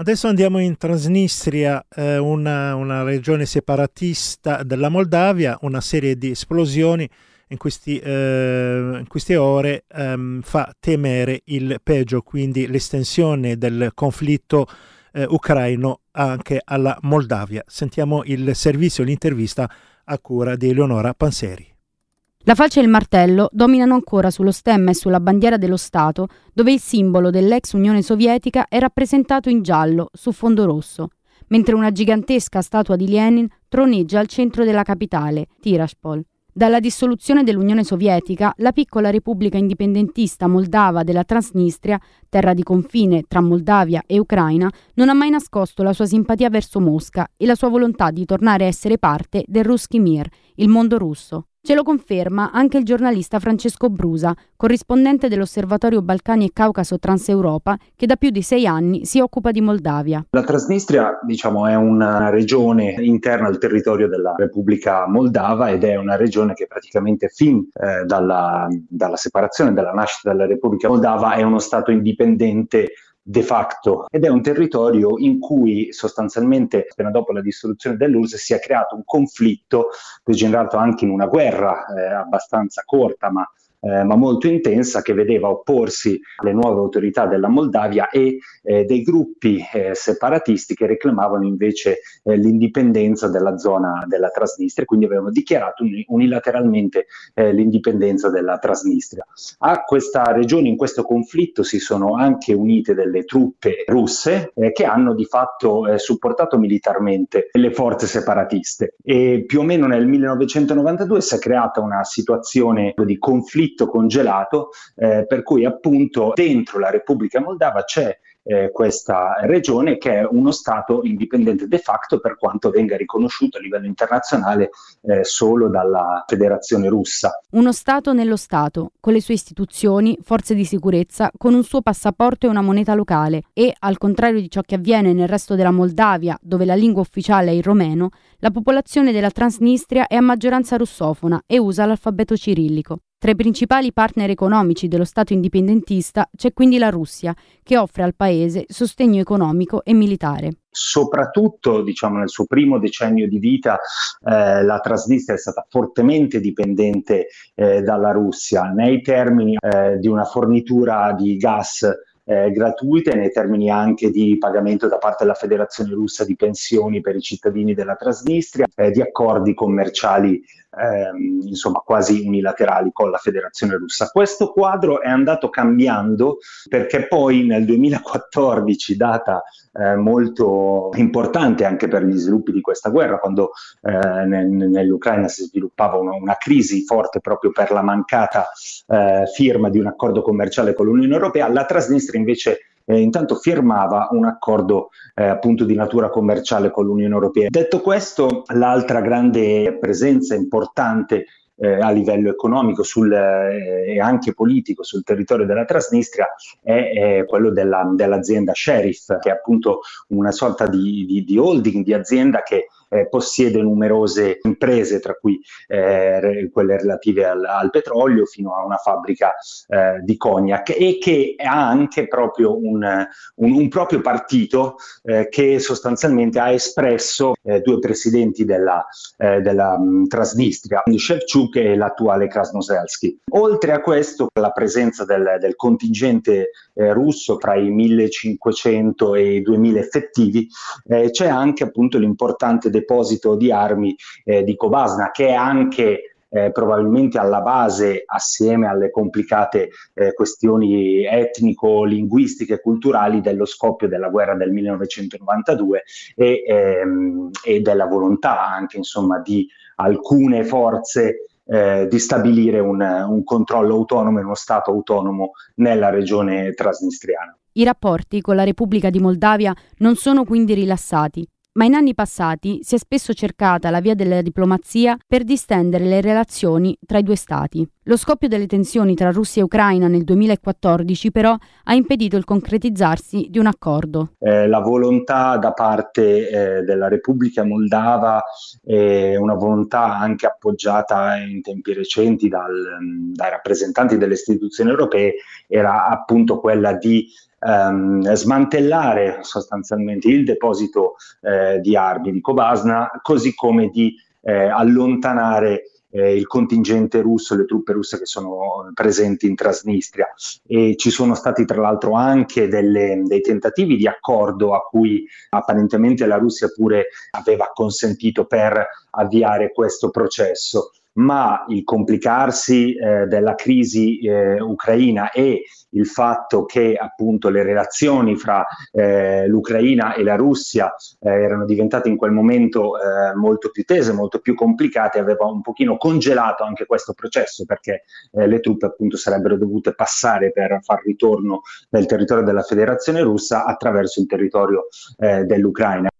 Adesso andiamo in Transnistria, eh, una, una, regione separatista della Moldavia, una serie di esplosioni in, questi, eh, in queste ore ehm, fa temere il peggio, quindi l'estensione del conflitto eh, ucraino anche alla Moldavia. Sentiamo il servizio, l'intervista a cura di Eleonora Panseri. La falce e il martello dominano ancora sullo stemma e sulla bandiera dello Stato, dove il simbolo dell'ex Unione Sovietica è rappresentato in giallo su fondo rosso, mentre una gigantesca statua di Lenin troneggia al centro della capitale, Tiraspol. Dalla dissoluzione dell'Unione Sovietica, la piccola repubblica indipendentista moldava della Transnistria, terra di confine tra Moldavia e Ucraina, non ha mai nascosto la sua simpatia verso Mosca e la sua volontà di tornare a essere parte del Ruski Mir, il mondo russo. Ce lo conferma anche il giornalista Francesco Brusa, corrispondente dell'Osservatorio Balcani e Caucaso Transeuropa, che da più di sei anni si occupa di Moldavia. La Transnistria, diciamo, è una regione interna al territorio della Repubblica Moldava ed è una regione che praticamente fin eh, dalla, dalla separazione, dalla nascita della Repubblica Moldava è uno Stato indipendente de facto. Ed è un territorio in cui sostanzialmente appena dopo la dissoluzione dell'URSS si è creato un conflitto degenerato anche in una guerra eh, abbastanza corta ma eh, ma molto intensa che vedeva opporsi alle nuove autorità della Moldavia e eh, dei gruppi eh, separatisti che reclamavano invece eh, l'indipendenza della zona della Transnistria, quindi avevano dichiarato unilateralmente eh, l'indipendenza della Transnistria. A questa regione, in questo conflitto, si sono anche unite delle truppe russe eh, che hanno di fatto supportato militarmente le forze separatiste e più o meno nel 1992 si è creata una situazione di conflitto conflitto congelato eh, per cui appunto dentro la Repubblica Moldava c'è eh, questa regione che è uno Stato indipendente de facto per quanto venga riconosciuto a livello internazionale eh, solo dalla Federazione russa. Uno Stato nello Stato, con le sue istituzioni, forze di sicurezza, con un suo passaporto e una moneta locale e, al contrario di ciò che avviene nel resto della Moldavia, dove la lingua ufficiale è il romeno, la popolazione della Transnistria è a maggioranza russofona e usa l'alfabeto cirillico. Tra i principali partner economici dello Stato indipendentista c'è quindi la Russia, che offre al paese sostegno economico e militare. Soprattutto diciamo, nel suo primo decennio di vita eh, la Transnistria è stata fortemente dipendente eh, dalla Russia nei termini eh, di una fornitura di gas eh, gratuite nei termini anche di pagamento da parte della Federazione russa di pensioni per i cittadini della Transnistria, eh, di accordi commerciali ehm, insomma quasi unilaterali con la Federazione russa. Questo quadro è andato cambiando perché poi nel 2014, data eh, molto importante anche per gli sviluppi di questa guerra, quando eh, nell'Ucraina si sviluppava una, una, crisi forte proprio per la mancata eh, firma di un accordo commerciale con l'Unione Europea, la Transnistria invece eh, intanto firmava un accordo eh, appunto di natura commerciale con l'Unione Europea. Detto questo, l'altra grande presenza importante eh, a livello economico sul, eh, e anche politico sul territorio della Transnistria è, è quello della, dell'azienda Sheriff, che è appunto una sorta di, di, di holding, di azienda che eh, possiede numerose imprese, tra cui eh, quelle relative al, al, petrolio, fino a una fabbrica eh, di cognac e che ha anche proprio un, un, un proprio partito eh, che sostanzialmente ha espresso eh, due presidenti della, eh, della um, Transnistria, Shevchuk e l'attuale Krasnoselski. Oltre a questo, la presenza del, del contingente russo tra i 1500 e i 2000 effettivi, c'è anche appunto l'importante deposito di armi eh, di Kobasna, che è anche eh, probabilmente alla base, assieme alle complicate eh, questioni etnico-linguistiche e culturali, dello scoppio della guerra del 1992 e, ehm, e della volontà anche insomma, di alcune forze eh, di stabilire un, un controllo autonomo e uno Stato autonomo nella regione trasnistriana. I rapporti con la Repubblica di Moldavia non sono quindi rilassati ma in anni passati si è spesso cercata la via della diplomazia per distendere le relazioni tra i due stati. Lo scoppio delle tensioni tra Russia e Ucraina nel 2014 però ha impedito il concretizzarsi di un accordo. Eh, la volontà da parte eh, della Repubblica Moldava è una volontà anche appoggiata in tempi recenti dal, dai rappresentanti delle istituzioni europee era appunto quella di ehm, smantellare sostanzialmente il deposito eh, di armi di Kobasna, così come di eh, allontanare eh, il contingente russo, le truppe russe che sono presenti in Transnistria. E ci sono stati tra l'altro anche delle, dei tentativi di accordo a cui apparentemente la Russia pure aveva consentito per avviare questo processo ma il complicarsi eh, della crisi eh, ucraina e il fatto che appunto le relazioni fra eh, l'Ucraina e la Russia eh, erano diventate in quel momento eh, molto più tese, molto più complicate, aveva un pochino congelato anche questo processo perché eh, le truppe appunto sarebbero dovute passare per far ritorno nel territorio della Federazione russa attraverso il territorio dell'Ucraina.